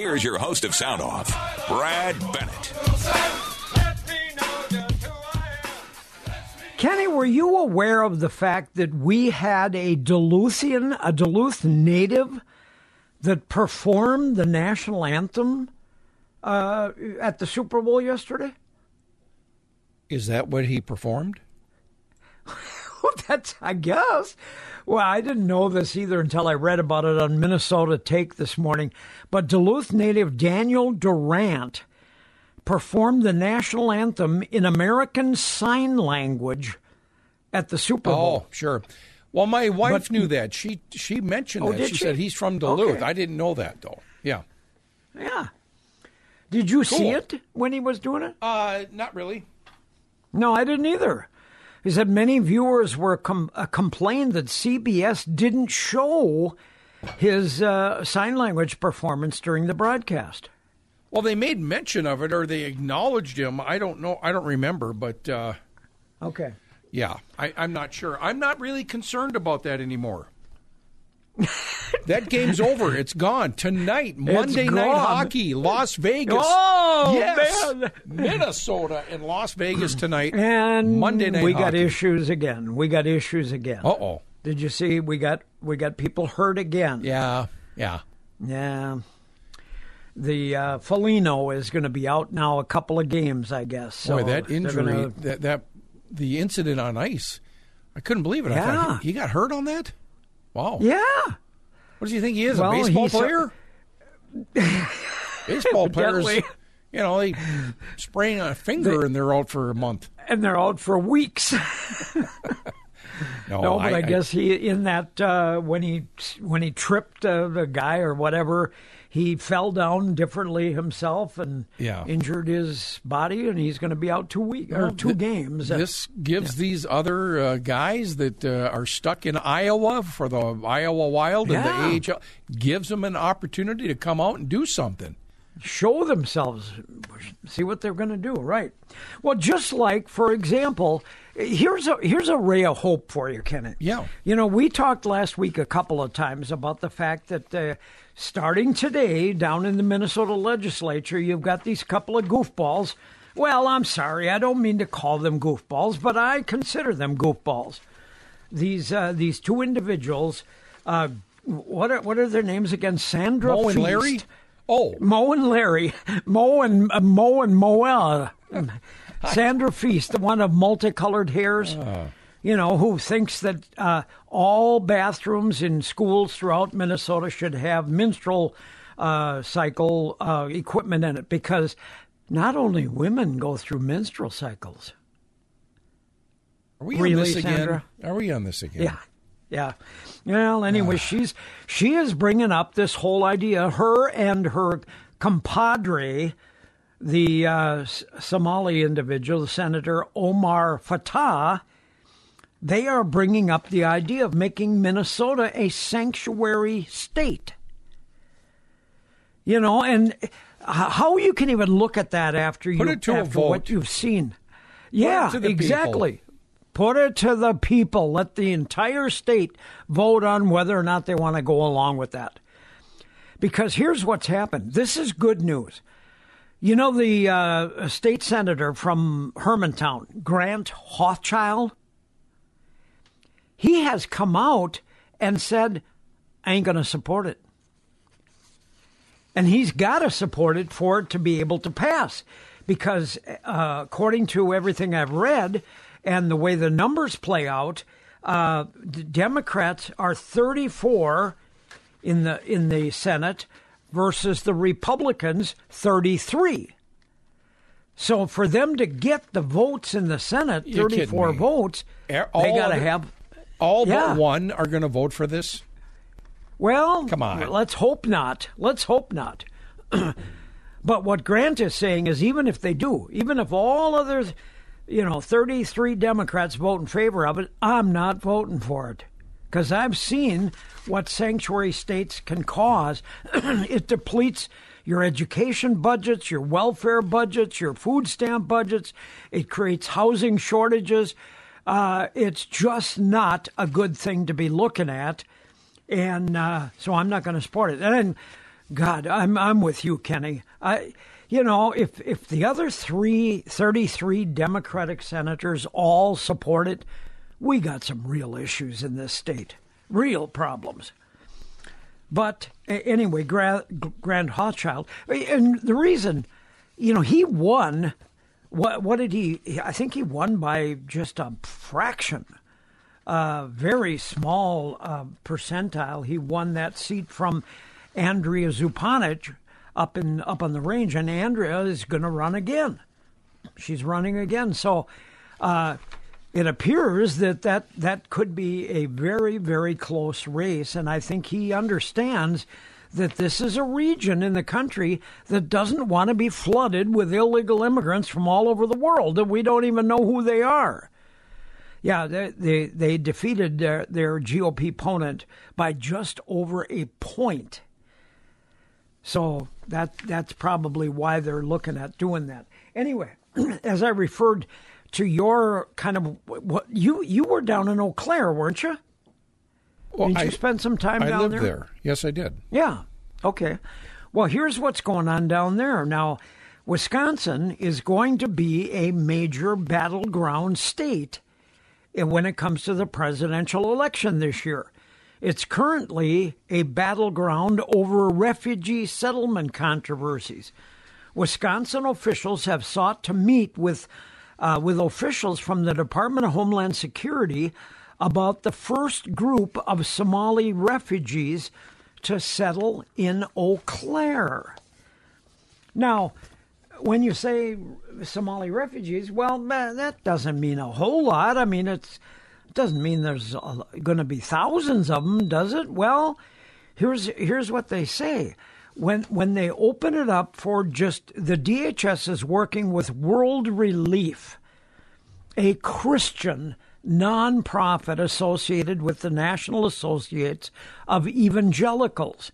Here's your host of Sound Off, Brad Bennett. Kenny, were you aware of the fact that we had a Duluthian, a Duluth native, that performed the national anthem uh, at the Super Bowl yesterday? Is that what he performed? that's, I guess. Well, I didn't know this either until I read about it on Minnesota Take this morning. But Duluth native Daniel Durant performed the national anthem in American Sign Language at the Super Bowl. Oh, sure. Well, my wife but, knew that. She she mentioned oh, that. She, she, said he's from Duluth. Okay. I didn't know that though. Yeah. Yeah. Did you cool. see it when he was doing it? Uh, not really. No, I didn't either. He said many viewers were com- uh, complained that CBS didn't show his uh, sign language performance during the broadcast. Well, they made mention of it, or they acknowledged him. I don't know. I don't remember, but uh, okay. Yeah, I, I'm not sure. I'm not really concerned about that anymore. That game's over. It's gone tonight. Monday gone. night hockey, Las Vegas. Oh yes, man. Minnesota and Las Vegas tonight. And Monday night. we hockey. got issues again. We got issues again. Uh oh. Did you see? We got we got people hurt again. Yeah, yeah, yeah. The uh, Foligno is going to be out now a couple of games, I guess. So Boy, that injury, gonna... that that the incident on ice, I couldn't believe it. Yeah. I thought he, he got hurt on that. Wow. Yeah. What do you think he is? Well, a baseball player? baseball players, you know, they sprain a finger They- and they're out for a month. and they're out for weeks. No, no, but I, guess he in that uh, when he when he tripped uh, the guy or whatever, he fell down differently himself and Yeah. injured his body, and he's going to be out two weeks or Well, two th- games. This gives these other uh, guys that uh, are stuck in Iowa for the Iowa Wild Yeah. and the AHL gives them an opportunity to come out and do something. Show themselves, see what they're going to do. Right. Well, just like, for example, here's a here's a ray of hope for you, Kenneth. Yeah. You know, we talked last week a couple of times about the fact that uh, starting today, down in the Minnesota legislature, you've got these couple of goofballs. Well, I'm sorry, I don't mean to call them goofballs, but I consider them goofballs. These uh, these two individuals. Uh, what are what are their names again? Sandra Mo and Feist. Larry? Oh, Mo and Larry, Mo and uh, Mo and Moella, Sandra Feist, the one of multicolored hairs. You know, who thinks that uh, all bathrooms in schools throughout Minnesota should have menstrual uh, cycle uh, equipment in it because not only women go through menstrual cycles. are we Really, on this again? Sandra? Are we on this again? Yeah. Yeah. Well, anyway, she's she is bringing up this whole idea. Her and her compadre, the uh, Somali individual, the Senator Omar Fateh, they are bringing up the idea of making Minnesota a sanctuary state. You know, and how you can even look at that after you Put a after what you've seen. Yeah, exactly. people. Put it to the people. Let the entire state vote on whether or not they want to go along with that. Because here's what's happened. This is good news. You know the uh, state senator from Hermantown, Grant Hauschild? He has come out and said, I ain't going to support it. And he's got to support it for it to be able to pass. Because uh, according to everything I've read and the way the numbers play out, uh, the Democrats are 34 in the in the Senate versus the Republicans 33. So for them to get the votes in the Senate, 34 votes, Eh, they all got to have All Yeah. but one are going to vote for this. Well, Come on. Let's hope not. Let's hope not. but what Grant is saying is even if they do, even if all others, you know, 33 Democrats vote in favor of it, I'm not voting for it. Because I've seen what sanctuary states can cause. it depletes your education budgets, your welfare budgets, your food stamp budgets. It creates housing shortages. Uh, it's just not a good thing to be looking at and uh, so I'm not going to support it. And God, I'm I'm with you, Kenny. I you know, if if the other three, 33 Democratic senators all support it, we got some real issues in this state. Real problems. But anyway, Grant, Grant Hauschild, and the reason, you know, he won. What what did he? I think he won by just a fraction, a very small uh, percentile. He won that seat from Andrea Zupancich up in up on the range, and Andrea is going to run again. She's running again, so. Uh, it appears that, that that could be a very, very close race. And I think he understands that this is a region in the country that doesn't want to be flooded with illegal immigrants from all over the world that we don't even know who they are. Yeah, they they, they defeated their, their GOP opponent by just over a point. So that that's probably why they're looking at doing that. Anyway, as I referred to your kind of what you you were down in Eau Claire, weren't you? Well, did you I, spend some time I down lived there? there? Yes, I did. Yeah. Okay. Well, here's what's going on down there. Now, Wisconsin is going to be a major battleground state when it comes to the presidential election this year. It's currently a battleground over refugee settlement controversies. Wisconsin officials have sought to meet with uh, with officials from the Department of Homeland Security about the first group of Somali refugees to settle in Eau Claire. Now, when you say Somali refugees, well, that doesn't mean a whole lot. I mean, it's, it doesn't mean there's going to be thousands of them, does it? Well, here's here's what they say. When when they open it up for just the DHS is working with World Relief, a Christian nonprofit associated with the National Associates of Evangelicals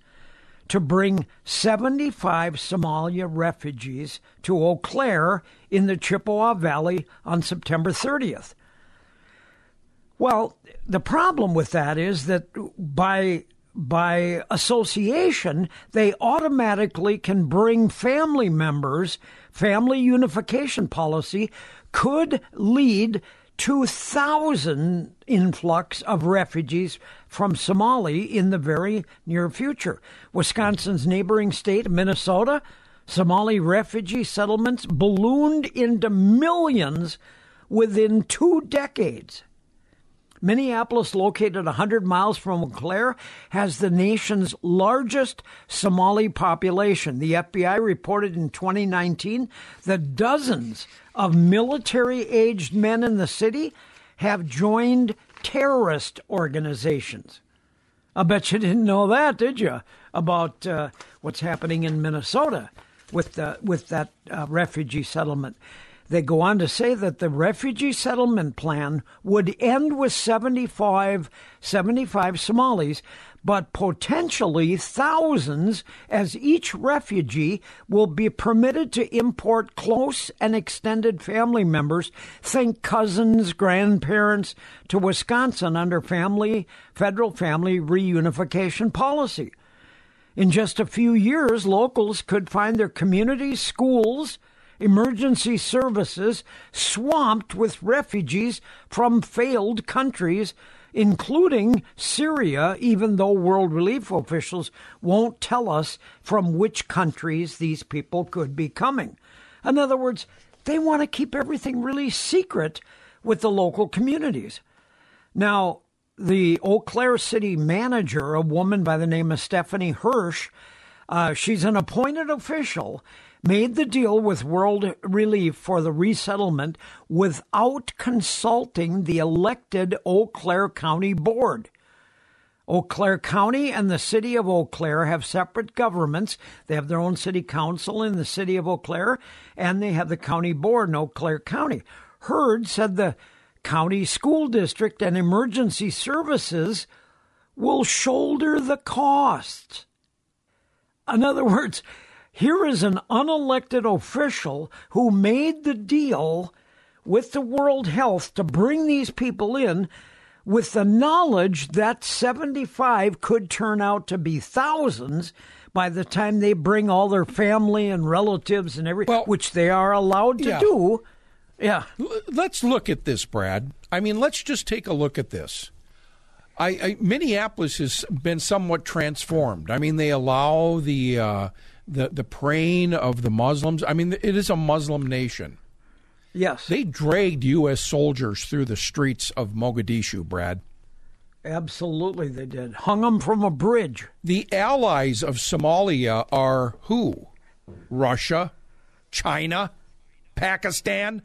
to bring 75 Somalia refugees to Eau Claire in the Chippewa Valley on September 30th. Well, the problem with that is that by by association, they automatically can bring family members. Family unification policy could lead to thousand influx of refugees from Somalia in the very near future. Wisconsin's neighboring state, Minnesota, Somali refugee settlements ballooned into millions within two decades. Minneapolis, located 100 miles from Eau Claire, has the nation's largest Somali population. The FBI reported in 2019 that dozens of military aged men in the city have joined terrorist organizations. I bet you didn't know that, did you? About uh, what's happening in Minnesota with the, with that uh, refugee settlement. They go on to say that the refugee settlement plan would end with 75, 75 Somalis, but potentially thousands, as each refugee will be permitted to import close and extended family members, think cousins, grandparents, to Wisconsin under family federal family reunification policy. In just a few years, locals could find their communities, schools, emergency services swamped with refugees from failed countries, including Syria, even though world relief officials won't tell us from which countries these people could be coming. In other words, they want to keep everything really secret with the local communities. Now, the Eau Claire city manager, a woman by the name of Stephanie Hirsch, uh, she's an appointed official made the deal with World Relief for the resettlement without consulting the elected Eau Claire County Board. Eau Claire County and the city of Eau Claire have separate governments. They have their own city council in the city of Eau Claire, and they have the county board in Eau Claire County. Hurd said the county school district and emergency services will shoulder the costs. In other words, here is an unelected official who made the deal with the World Health to bring these people in with the knowledge that 75 could turn out to be thousands, by the time they bring all their family and relatives and everything, Well, which they are allowed to yeah. do. Yeah. L- Let's look at this, Brad. I mean, let's just take a look at this. I, I Minneapolis has been somewhat transformed. I mean, they allow the uh, the the praying of the Muslims. I mean, it is a Muslim nation. Yes. They dragged U.S. soldiers through the streets of Mogadishu, Brad. absolutely, they did. Hung them from a bridge. The allies of Somalia are who? Russia, China, Pakistan.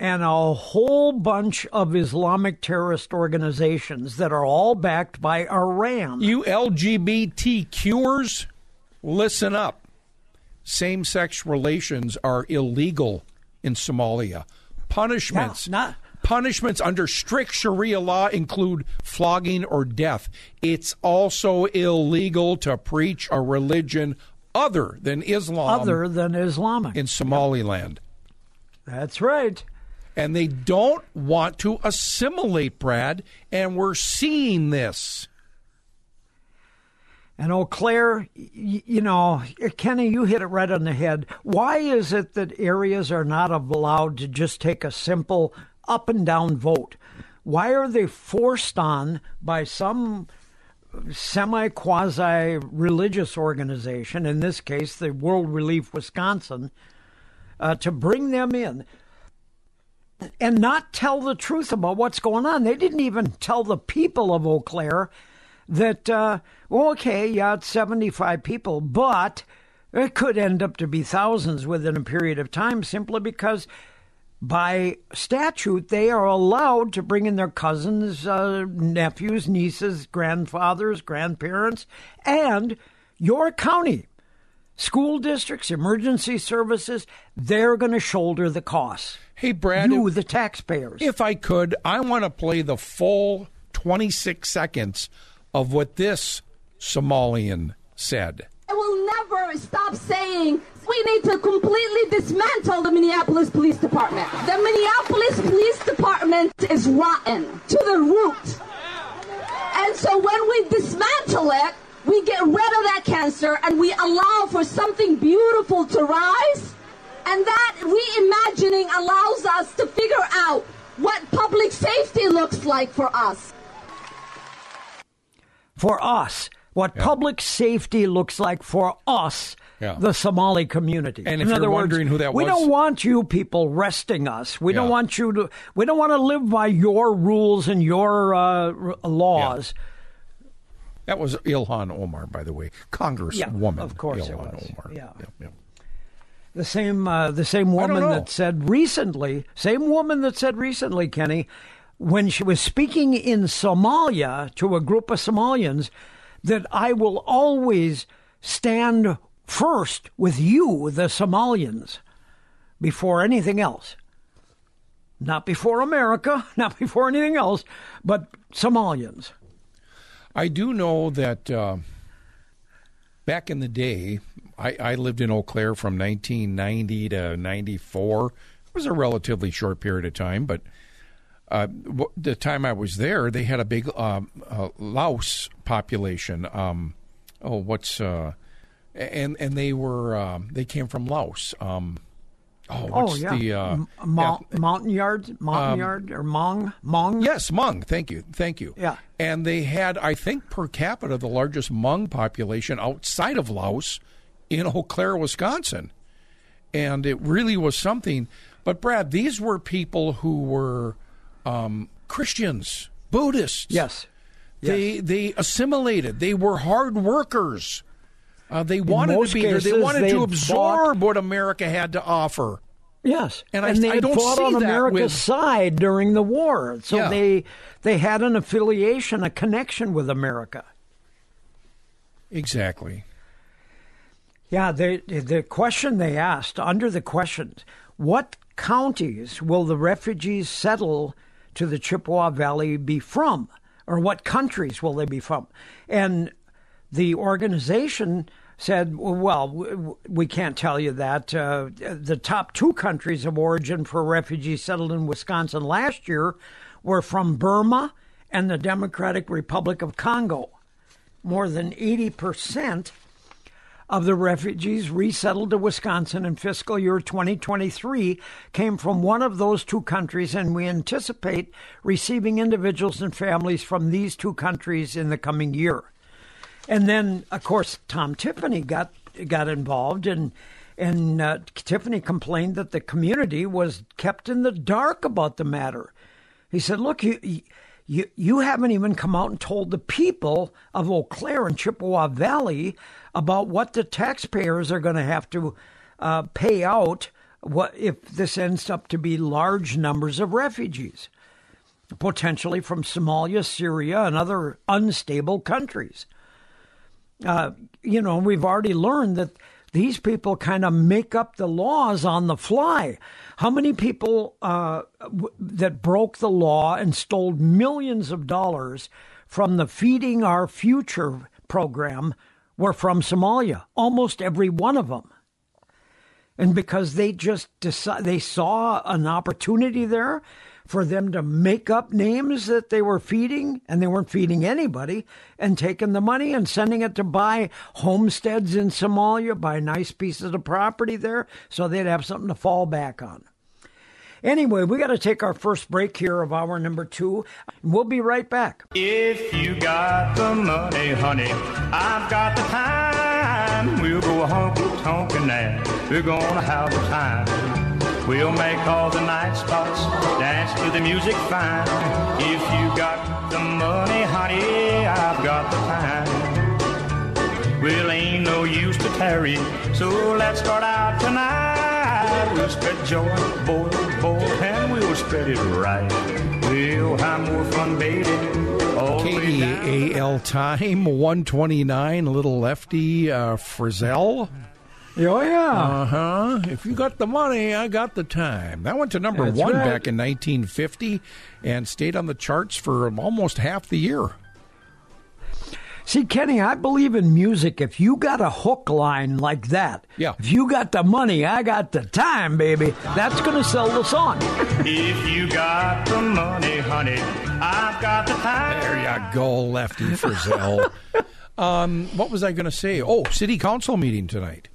and a whole bunch of Islamic terrorist organizations that are all backed by Iran. You LGBTQers, listen up. Same sex relations are illegal in Somalia. Punishments. Yeah, not- Punishments under strict Sharia law include flogging or death. It's also illegal to preach a religion other than Islam other than Islamic. in Somaliland. That's right. And they don't want to assimilate, Brad, and we're seeing this. And Eau Claire, you know, Kenny, you hit it right on the head. Why is it that areas are not allowed to just take a simple up and down vote? Why are they forced on by some semi quasi religious organization, in this case, the World Relief Wisconsin, uh, to bring them in? and not tell the truth about what's going on. They didn't even tell the people of Eau Claire that, uh, okay, yeah, it's 75 people, but it could end up to be thousands within a period of time simply because by statute they are allowed to bring in their cousins, uh, nephews, nieces, grandfathers, grandparents, and your county. School districts, emergency services, they're going to shoulder the costs. Hey, Brad, You, if- the taxpayers. If I could, I want to play the full 26 seconds of what this Somalian said. I will never stop saying we need to completely dismantle the Minneapolis Police Department. The Minneapolis Police Department is rotten to the root. And so when we dismantle it, we get rid of that cancer and we allow for something beautiful to rise. And that reimagining allows us to figure out what public safety looks like for us. For us, what public safety looks like for us, Yeah. the Somali community. And if In you're other words, wondering who that we was- don't want you people resting us. We don't want you to. We don't want to live by your rules and your uh, laws. That was Ilhan Omar, by the way, Congresswoman. of course it Ilhan was. Omar. Yeah. The same, uh, the same woman that said recently, same woman that said recently, Kenny, when she was speaking in Somalia to a group of Somalians, that I will always stand first with you, the Somalians, before anything else. Not before America, not before anything else, but Somalians. I do know that uh, back in the day, I, I lived in Eau Claire from 1990 to 94. It was a relatively short period of time, but uh, the time I was there, they had a big um, uh, Laos population. Um, oh, what's uh, and and they were um, they came from Laos. Um, oh, Oh what's yeah, the uh, Mo- yeah, Mountain Yard, Mountain Yard, or Hmong, Hmong. Yes, Hmong. Thank you. Thank you. Yeah. And they had, I think, per capita, the largest Hmong population outside of Laos in Eau Claire, Wisconsin. And it really was something. But, Brad, these were people who were um, Christians, Buddhists. Yes. They, they assimilated, they were hard workers. Uh, they wanted to be here. They wanted they to absorb what America had to offer. Yes, And I- they I don't fought see on that America's with- side during the war, so Yeah. they they had an affiliation, a connection with America. Exactly. Yeah, they, the question they asked under the questions: What counties will the refugees settle to the Chippewa Valley be from, or what countries will they be from? And the organization said, "Well, we can't tell you that. Uh, the top two countries of origin for refugees settled in Wisconsin last year were from Burma and the Democratic Republic of Congo. More than eighty percent." Of the refugees resettled to Wisconsin in fiscal year 2023 came from one of those two countries, and we anticipate receiving individuals and families from these two countries in the coming year. And then, of course, Tom Tiffany got got involved, and and uh, Tiffany complained that the community was kept in the dark about the matter. He said, "Look, you." You, you haven't even come out and told the people of Eau Claire and Chippewa Valley about what the taxpayers are going to have to uh, pay out what if this ends up to be large numbers of refugees, potentially from Somalia, Syria, and other unstable countries. Uh, you know, we've already learned that these people kind of make up the laws on the fly. How many people uh, w- that broke the law and stole millions of dollars from the Feeding Our Future program were from Somalia? Almost every one of them. And because they just decide, they saw an opportunity there for them to make up names that they were feeding, and they weren't feeding anybody, and taking the money and sending it to buy homesteads in Somalia, buy nice pieces of property there, so they'd have something to fall back on. Anyway, we got to take our first break here of hour number two. We'll be right back. If you got the money, honey, I've got the time. We'll go honky. We're gonna have a time. We'll make all the night spots dance to the music fine. If you got the money, honey, I've got the time. Well, ain't no use to tarry, so let's start out tonight. We'll spread joy, boy, boy, and we'll spread it right. We'll have more fun, baby. KDAL time 129, little lefty uh, Frizzell. Oh, yeah. Uh huh. If you got the money, I got the time. That went to number That's one right. back in 1950 and stayed on the charts for almost half the year. See, Kenny, I believe in music. If you got a hook line like that, Yeah. if you got the money, I got the time, baby, that's going to sell the song. If you got the money, honey, I've got the time. There you go, Lefty Frizzell. um, what was I going to say? Oh, city council meeting tonight.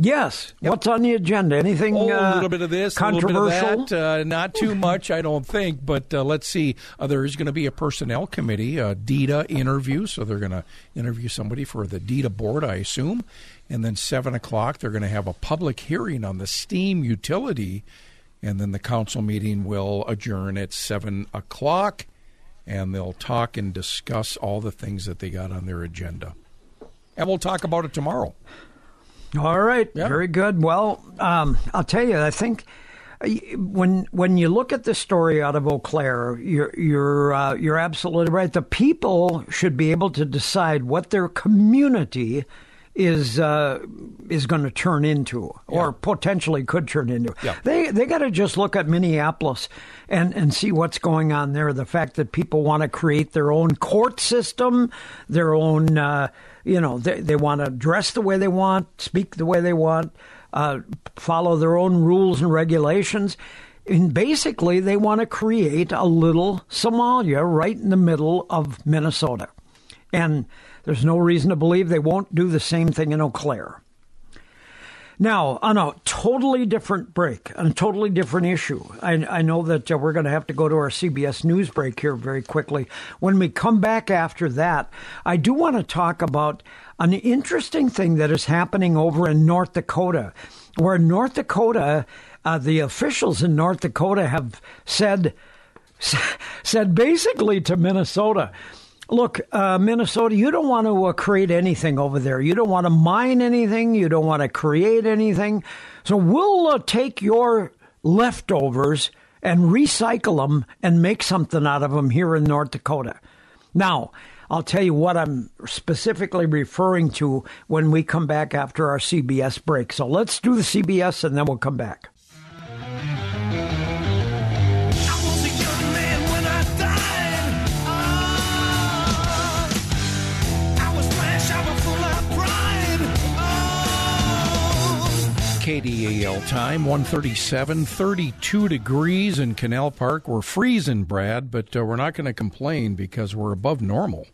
Yes. What's on the agenda? Anything Oh, uh, a little bit of this, controversial? of that. Uh, not too much, I don't think. But uh, let's see. Uh, there is going to be a personnel committee, a DEDA interview. So they're going to interview somebody for the DEDA board, I assume. And then seven o'clock, they're going to have a public hearing on the steam utility. And then the council meeting will adjourn at seven o'clock, and they'll talk and discuss all the things that they got on their agenda. And we'll talk about it tomorrow. All right, Yeah. very good. Well, um, I'll tell you, I think uh, when when you look at the story out of Eau Claire, you're you're uh, you're absolutely right. The people should be able to decide what their community is uh, is going to turn into, or potentially could turn into. Yeah. They they got to just look at Minneapolis and and see what's going on there. The fact that people want to create their own court system, their own. Uh, you know, they, they want to dress the way they want, speak the way they want, uh, follow their own rules and regulations. And basically, they want to create a little Somalia right in the middle of Minnesota. And there's no reason to believe they won't do the same thing in Eau Claire. Now, on a totally different break, on a totally different issue, I, I know that uh, we're going to have to go to our CBS News break here very quickly. When we come back after that, I do want to talk about an interesting thing that is happening over in North Dakota, where North Dakota, uh, the officials in North Dakota have said, said basically to Minnesota, Look, uh, Minnesota, you don't want to uh, create anything over there. You don't want to mine anything. You don't want to create anything. So we'll uh, take your leftovers and recycle them and make something out of them here in North Dakota. Now, I'll tell you what I'm specifically referring to when we come back after our CBS break. So let's do the CBS and then we'll come back. KDAL time, 137, 32 degrees in Canal Park. We're freezing, Brad, but uh, we're not going to complain because we're above normal.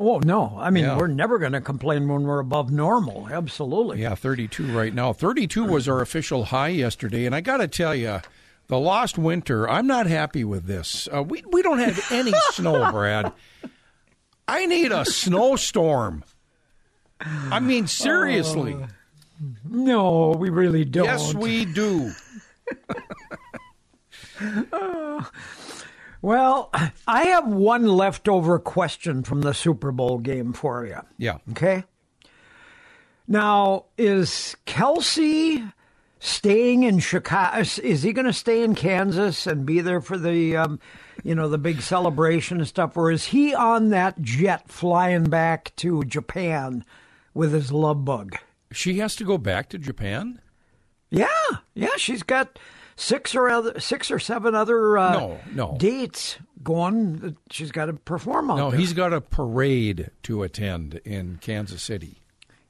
Oh no! I mean, Yeah. we're never going to complain when we're above normal. Absolutely. Yeah, 32 right now. 32 was our official high yesterday, and I got to tell you, the lost winter. I'm not happy with this. Uh, we we don't have any snow, Brad. I need a snowstorm. I mean, seriously. No, we really don't. yes, we do. Well, I have one leftover question from the Super Bowl game for you. Yeah. Okay. Now, is Kelce staying in Chicago? Is he going to stay in Kansas and be there for the, um, you know, the big celebration and stuff, or is he on that jet flying back to Japan with his love bug? She has to go back to Japan. Yeah, yeah, she's got six or other six or seven other uh, No, no. dates going. that She's got to perform out No, there. he's got a parade to attend in Kansas City.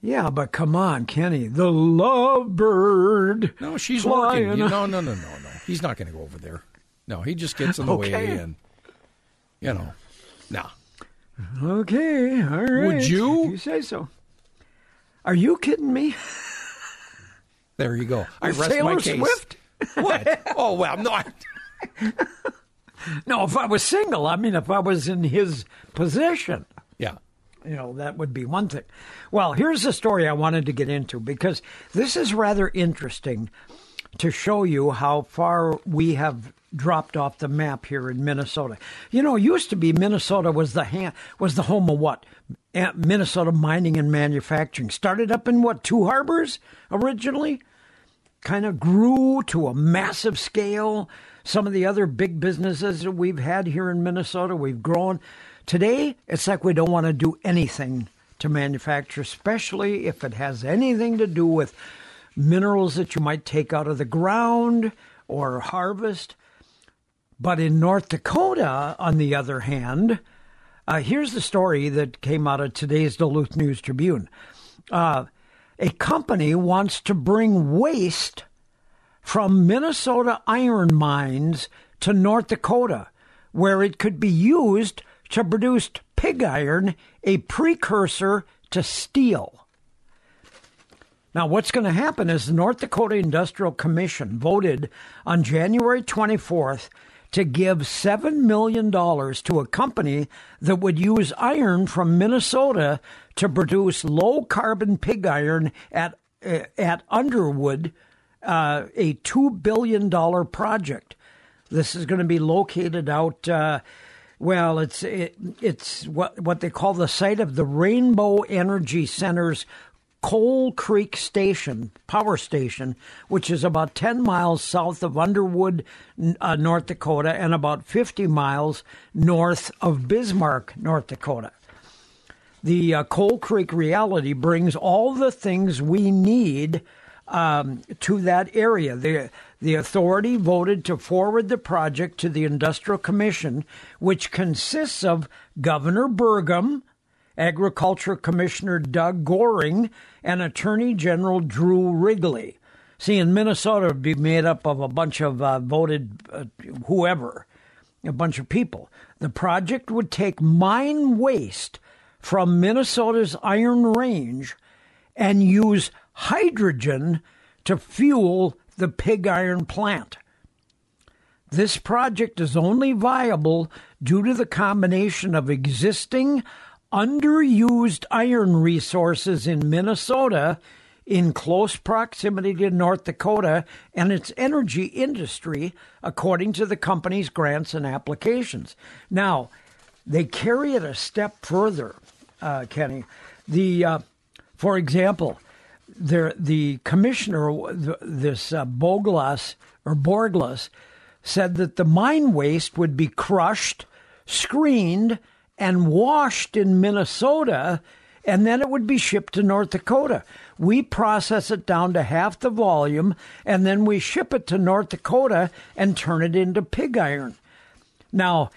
Yeah, but come on, Kenny, the lovebird. No, she's flying. working. You- No, no, no, no, no. He's not going to go over there. No, he just gets in the Okay. way and, you know, nah. Okay, all right. Would you? If you say so. Are you kidding me? There you go. I rest Taylor my case. Swift? What? Oh well, no. I, No, if I was single, I mean, if I was in his position. yeah. you know, that would be one thing. Well, here's the story I wanted to get into because this is rather interesting to show you how far we have dropped off the map here in Minnesota. You know, it used to be Minnesota was the ha- was the home of what? Minnesota mining and manufacturing started up in what two harbors originally, kind of grew to a massive scale. Some of the other big businesses that we've had here in Minnesota, we've grown. Today, it's like we don't want to do anything to manufacture, especially if it has anything to do with minerals that you might take out of the ground or harvest. But in North Dakota, on the other hand, uh, here's the story that came out of today's Duluth News Tribune. Uh, a company wants to bring waste from Minnesota iron mines to North Dakota, where it could be used to produce pig iron, a precursor to steel. Now, what's going to happen is the North Dakota Industrial Commission voted on January 24th to give $7 million to a company that would use iron from Minnesota to produce low carbon pig iron at, uh, at Underwood, uh, a $2 billion project. This is going to be located out. Uh, well, it's it, it's what what they call the site of the Rainbow Energy Center's Coal Creek Station power station, which is about ten miles south of Underwood, uh, North Dakota, and about fifty miles north of Bismarck, North Dakota. The uh, Coal Creek reality brings all the things we need um, to that area. The, the authority voted to forward the project to the Industrial Commission, which consists of Governor Burgum, Agriculture Commissioner Doug Goehring, and Attorney General Drew Wrigley. See, in Minnesota, it would be made up of a bunch of uh, voted uh, whoever, a bunch of people. The project would take mine waste from Minnesota's Iron Range and use hydrogen to fuel the pig iron plant. This project is only viable due to the combination of existing underused iron resources in Minnesota in close proximity to North Dakota and its energy industry, according to the company's grants and applications. Now, they carry it a step further, uh, Kenny. The, uh, for example, there, the commissioner, this uh, Boglas or Borglas, said that the mine waste would be crushed, screened, and washed in Minnesota, and then it would be shipped to North Dakota. We process it down to half the volume, and then we ship it to North Dakota and turn it into pig iron. Now,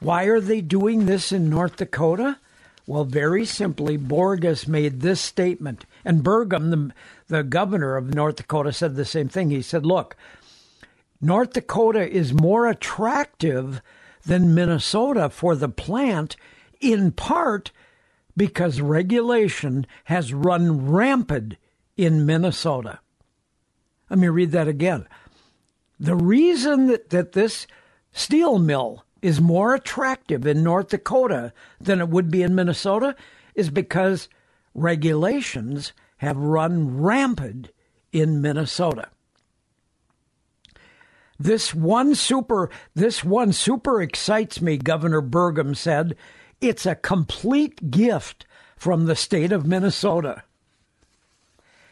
why are they doing this in North Dakota? Well, very simply, Borges made this statement, and Burgum, the, the governor of North Dakota, said the same thing. He said, Look, North Dakota is more attractive than Minnesota for the plant, in part because regulation has run rampant in Minnesota. Let me read that again. The reason that, that this steel mill is more attractive in North Dakota than it would be in Minnesota is because regulations have run rampant in Minnesota. This one super this one super excites me, Governor Burgum said. It's a complete gift from the state of Minnesota.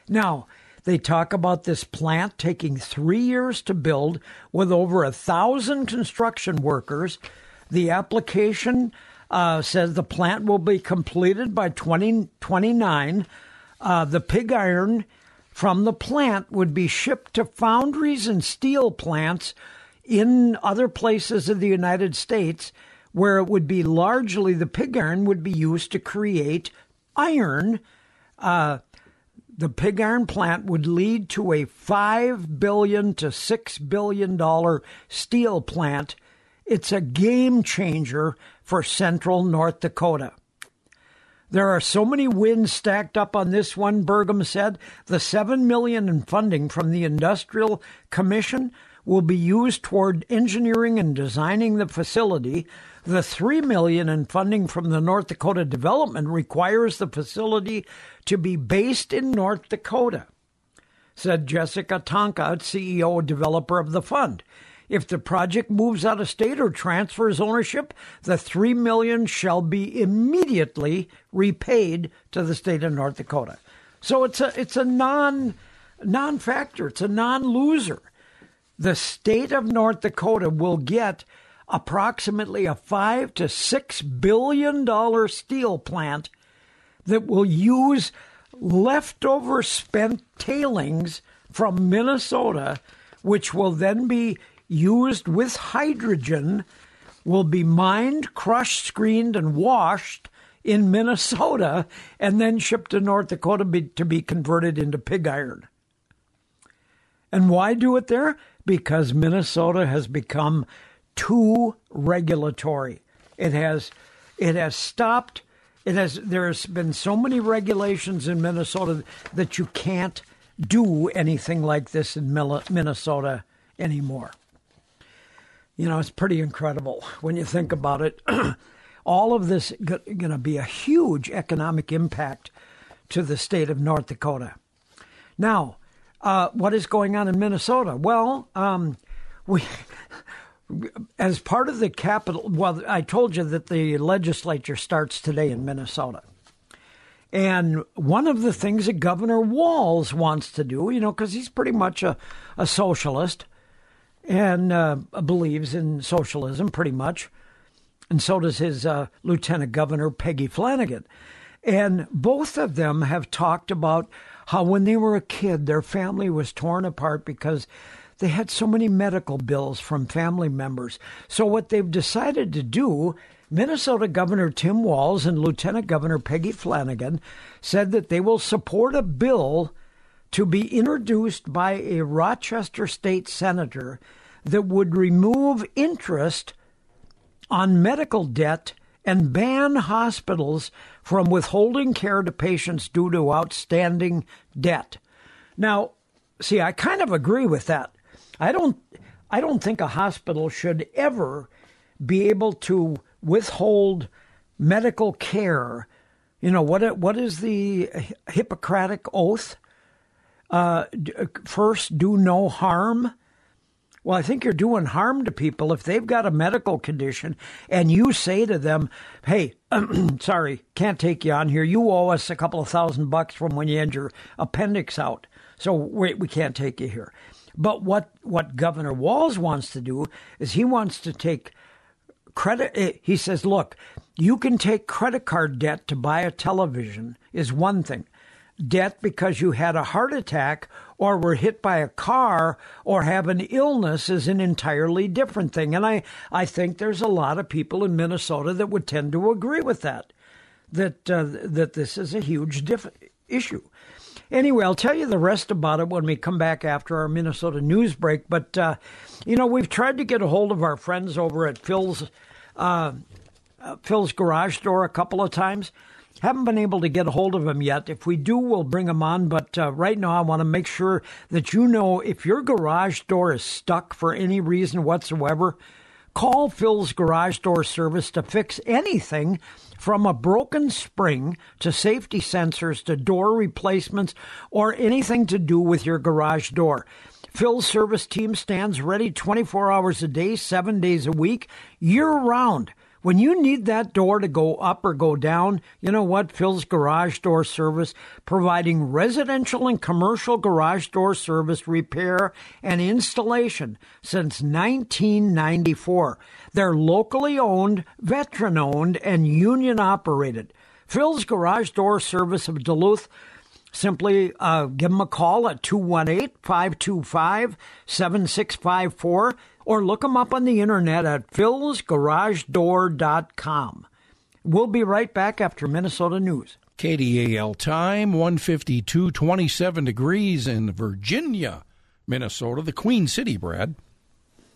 Now, they talk about this plant taking three years to build with over a thousand construction workers. The application uh, says the plant will be completed by 2029. uh, the pig iron from the plant would be shipped to foundries and steel plants in other places of the United States where it would be largely the pig iron would be used to create iron. Uh, the pig iron plant would lead to a five billion to six billion dollar steel plant. It's a game changer for central North Dakota. There are so many wins stacked up on this one, Burgum said. The seven million in funding from the Industrial Commission will be used toward engineering and designing the facility. The three million in funding from the North Dakota Development requires the facility to be based in North Dakota, said Jessica Tonka, CEO developer of the fund. If the project moves out of state or transfers ownership, the three million shall be immediately repaid to the state of North Dakota. So it's a it's a non non factor. It's a non loser. The state of North Dakota will get approximately a five to six billion dollar steel plant that will use leftover spent tailings from Minnesota, which will then be used with hydrogen, will be mined, crushed, screened, and washed in Minnesota, and then shipped to North Dakota be, to be converted into pig iron. And why do it there? Because Minnesota has become too regulatory. It has it has stopped it has there's been so many regulations in Minnesota that you can't do anything like this in Minnesota anymore. You know, it's pretty incredible when you think about it. All of this going to be a huge economic impact to the state of North Dakota. Now, uh, what is going on in Minnesota? Well, um, we, as part of the capital, well, I told you that the legislature starts today in Minnesota. And one of the things that Governor Walz wants to do, you know, because he's pretty much a, a socialist and uh, believes in socialism pretty much, and so does his uh, Lieutenant Governor Peggy Flanagan. And both of them have talked about how when they were a kid, their family was torn apart because they had so many medical bills from family members. So, what they've decided to do, Minnesota Governor Tim Walz and Lieutenant Governor Peggy Flanagan said that they will support a bill to be introduced by a Rochester state senator that would remove interest on medical debt and ban hospitals from withholding care to patients due to outstanding debt. Now, see, I kind of agree with that. I don't I don't think a hospital should ever be able to withhold medical care. You know what? What is the Hippocratic oath? Uh, first, do no harm. Well, I think you're doing harm to people if they've got a medical condition and you say to them, "Hey, sorry, can't take you on here. You owe us a couple of thousand bucks from when you had your appendix out, so we, we can't take you here." But what, what Governor Walz wants to do is he wants to take credit. Eh, he says, look, you can take credit card debt to buy a television, is one thing. Debt because you had a heart attack or were hit by a car or have an illness is an entirely different thing. And I, I think there's a lot of people in Minnesota that would tend to agree with that, that, uh, that this is a huge diff- issue. Anyway, I'll tell you the rest about it when we come back after our Minnesota news break. But, uh, you know, we've tried to get a hold of our friends over at Phil's, uh, uh, Phil's Garage Door a couple of times. Haven't been able to get a hold of him yet. If we do, we'll bring him on. But uh, right now, I want to make sure that you know if your garage door is stuck for any reason whatsoever, call Phil's Garage Door Service to fix anything from a broken spring to safety sensors to door replacements or anything to do with your garage door. Phil's service team stands ready 24 hours a day, seven days a week, year round. When you need that door to go up or go down, you know what? Phil's Garage Door Service, providing residential and commercial garage door service, repair, and installation since 1994. They're locally owned, veteran owned, and union operated. Phil's Garage Door Service of Duluth simply uh, give them a call at 218 525 7654 or look them up on the internet at philsgaragedoor.com. We'll be right back after Minnesota News. KDAL time 152 27 degrees in Virginia, Minnesota, the Queen City, Brad.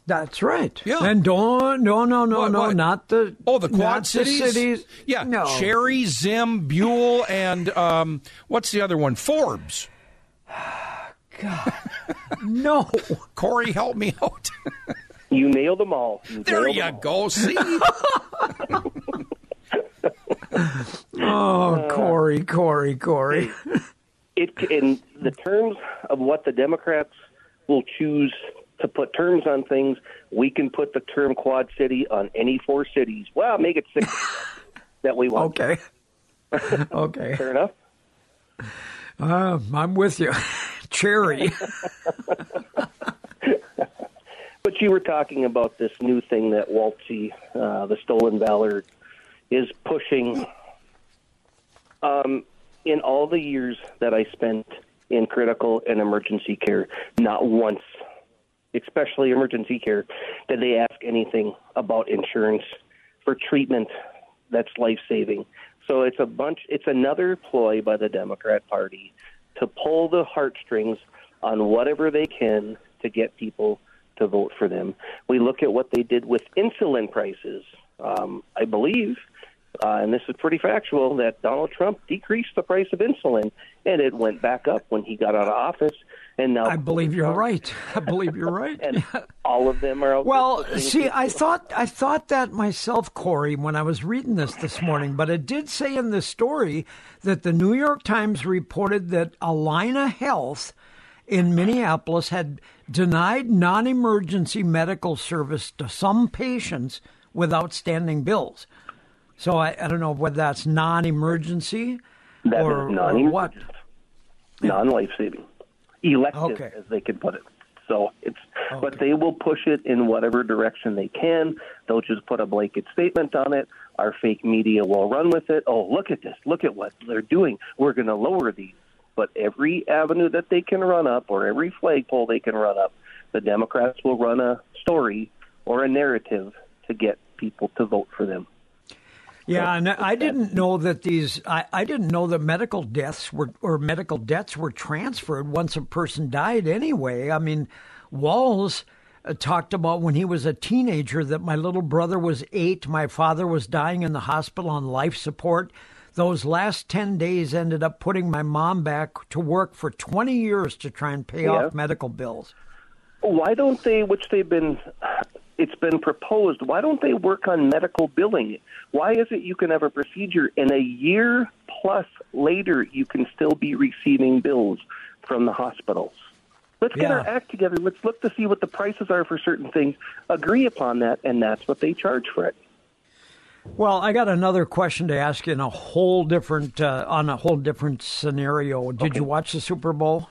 That's right. Yeah. And don't, no, no, no, What, no, what? not the. Oh, the Quad the cities? cities. Yeah, No. Cherry, Zim, Buhl, and um, what's the other one? Forbes. No. Cory, help me out. You nailed them all. You there you all. go. See? Oh, Cory, Cory, Cory. It in the terms of what the Democrats will choose to put terms on things, we can put the term Quad City on any four cities. Well, make it six that we want. Okay. Okay. Fair enough. Uh, I'm with you. Cherry. But you were talking about this new thing that Waltzy, uh, the Stolen Valor, is pushing. Um, in all the years that I spent in critical and emergency care, not once, especially emergency care, did they ask anything about insurance for treatment that's life saving. So it's a bunch. It's another ploy by the Democrat Party to pull the heartstrings on whatever they can to get people to vote for them. We look at what they did with insulin prices. Um, I believe, uh, and this is pretty factual, that Donald Trump decreased the price of insulin, and it went back up when he got out of office. And now I believe you're right. I believe you're right. And all of them are Well, see. I thought I thought that myself, Cory, when I was reading this this morning. But it did say in the story that the New York Times reported that Allina Health in Minneapolis had denied non-emergency medical service to some patients with outstanding bills. So I, I don't know whether that's non-emergency That or, or non-emergent. what. non-life saving, elective, Okay. as they could put it. So it's, but they will push it in whatever direction they can. They'll just put a blanket statement on it. Our fake media will run with it. Oh, look at this! Look at what they're doing. We're going to lower these. But every avenue that they can run up, or every flagpole they can run up, the Democrats will run a story or a narrative to get people to vote for them. Yeah, and I didn't know that these. I, I didn't know that medical deaths were or medical debts were transferred once a person died. Anyway, I mean, Walz uh, talked about when he was a teenager that my little brother was eight, my father was dying in the hospital on life support. Those last ten days ended up putting my mom back to work for twenty years to try and pay Yeah. off medical bills. Why don't they, which they've been, it's been proposed, why don't they work on medical billing? Why is it you can have a procedure and a year plus later you can still be receiving bills from the hospitals? Let's get Yeah. our act together. Let's look to see what the prices are for certain things, agree upon that, and that's what they charge for it. Well, I got another question to ask you in a whole different uh, on a whole different scenario. Did you watch the Super Bowl?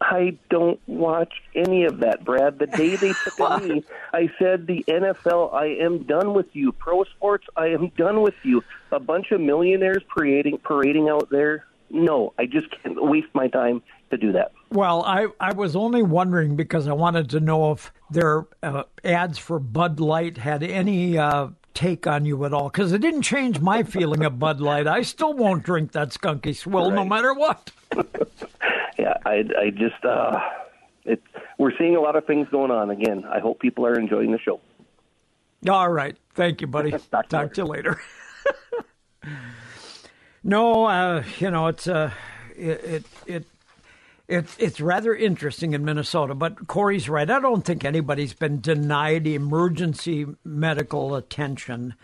I don't watch any of that, Brad. The day they took to me, I said, the NFL, I am done with you. Pro sports, I am done with you. A bunch of millionaires parading, parading out there. No, I just can't waste my time to do that. Well, I, I was only wondering because I wanted to know if their uh, ads for Bud Light had any uh, take on you at all. Because it didn't change my feeling of Bud Light. I still won't drink that skunky swill no matter what. Yeah, I, I just, uh, it, we're seeing a lot of things going on. Again, I hope people are enjoying the show. All right. Thank you, buddy. Talk to you Talk to you later. No, uh, you know it's uh, it it. it it's it's rather interesting in Minnesota, but Cory's right. I don't think anybody's been denied emergency medical attention,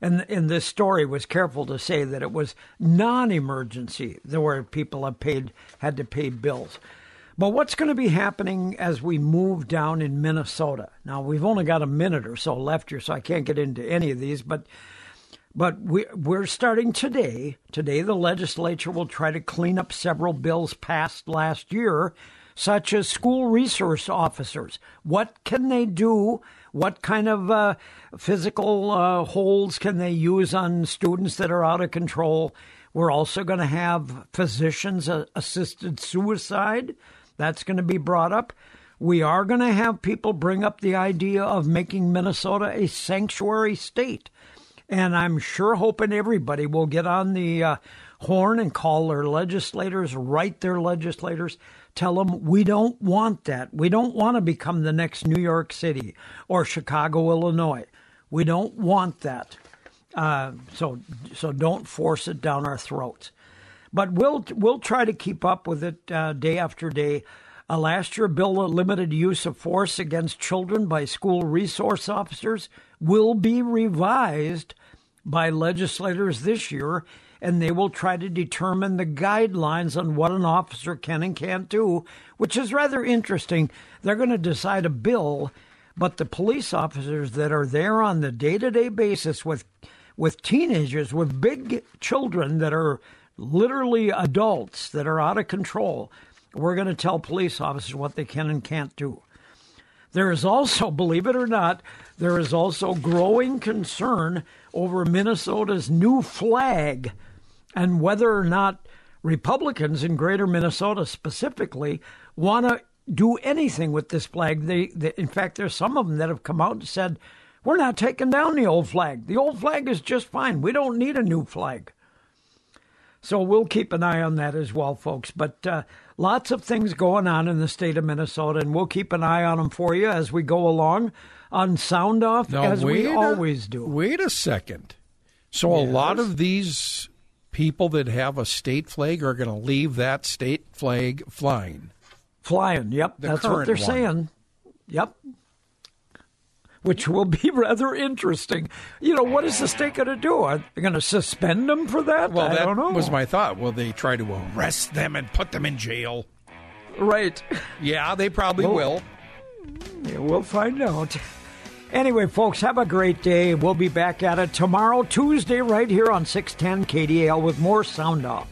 and in this story was careful to say that it was non-emergency, where people have paid had to pay bills. But what's going to be happening as we move down in Minnesota? Now we've only got a minute or so left here, so I can't get into any of these, but but we, we're starting today. Today, the legislature will try to clean up several bills passed last year, such as school resource officers. What can they do? What kind of uh, physical uh, holds can they use on students that are out of control? We're also going to have physicians uh, assisted suicide. That's going to be brought up. We are going to have people bring up the idea of making Minnesota a sanctuary state. And I'm sure hoping everybody will get on the uh, horn and call their legislators, write their legislators, tell them we don't want that. We don't want to become the next New York City or Chicago, Illinois. We don't want that. Uh, so, so don't force it down our throats. But we'll we'll try to keep up with it uh, day after day. Uh, last year, bill limited use of force against children by school resource officers will be revised by legislators this year, and they will try to determine the guidelines on what an officer can and can't do, which is rather interesting. They're going to decide a bill, but the police officers that are there on the day to day basis with with teenagers, with big children that are literally adults that are out of control, we're going to tell police officers what they can and can't do. There is also, believe it or not, there is also growing concern over Minnesota's new flag and whether or not Republicans in greater Minnesota specifically want to do anything with this flag. They, they, in fact, there's some of them that have come out and said, we're not taking down the old flag. The old flag is just fine. We don't need a new flag. So we'll keep an eye on that as well, folks. But uh, lots of things going on in the state of Minnesota, and we'll keep an eye on them for you as we go along on Sound Off, Now, as we a- always do. Wait a second. So a lot of these people that have a state flag are going to leave that state flag flying. Flying, yep. The that's what they're one. saying. Yep. Which will be rather interesting. You know, what is the state going to do? Are they going to suspend them for that? Well, I that don't know. was my thought. Will they try to arrest them and put them in jail? right. Yeah, they probably Well- will. Yeah, we'll find out. Anyway, folks, have a great day. We'll be back at it tomorrow, Tuesday, right here on 610 KDAL with more Sound Off.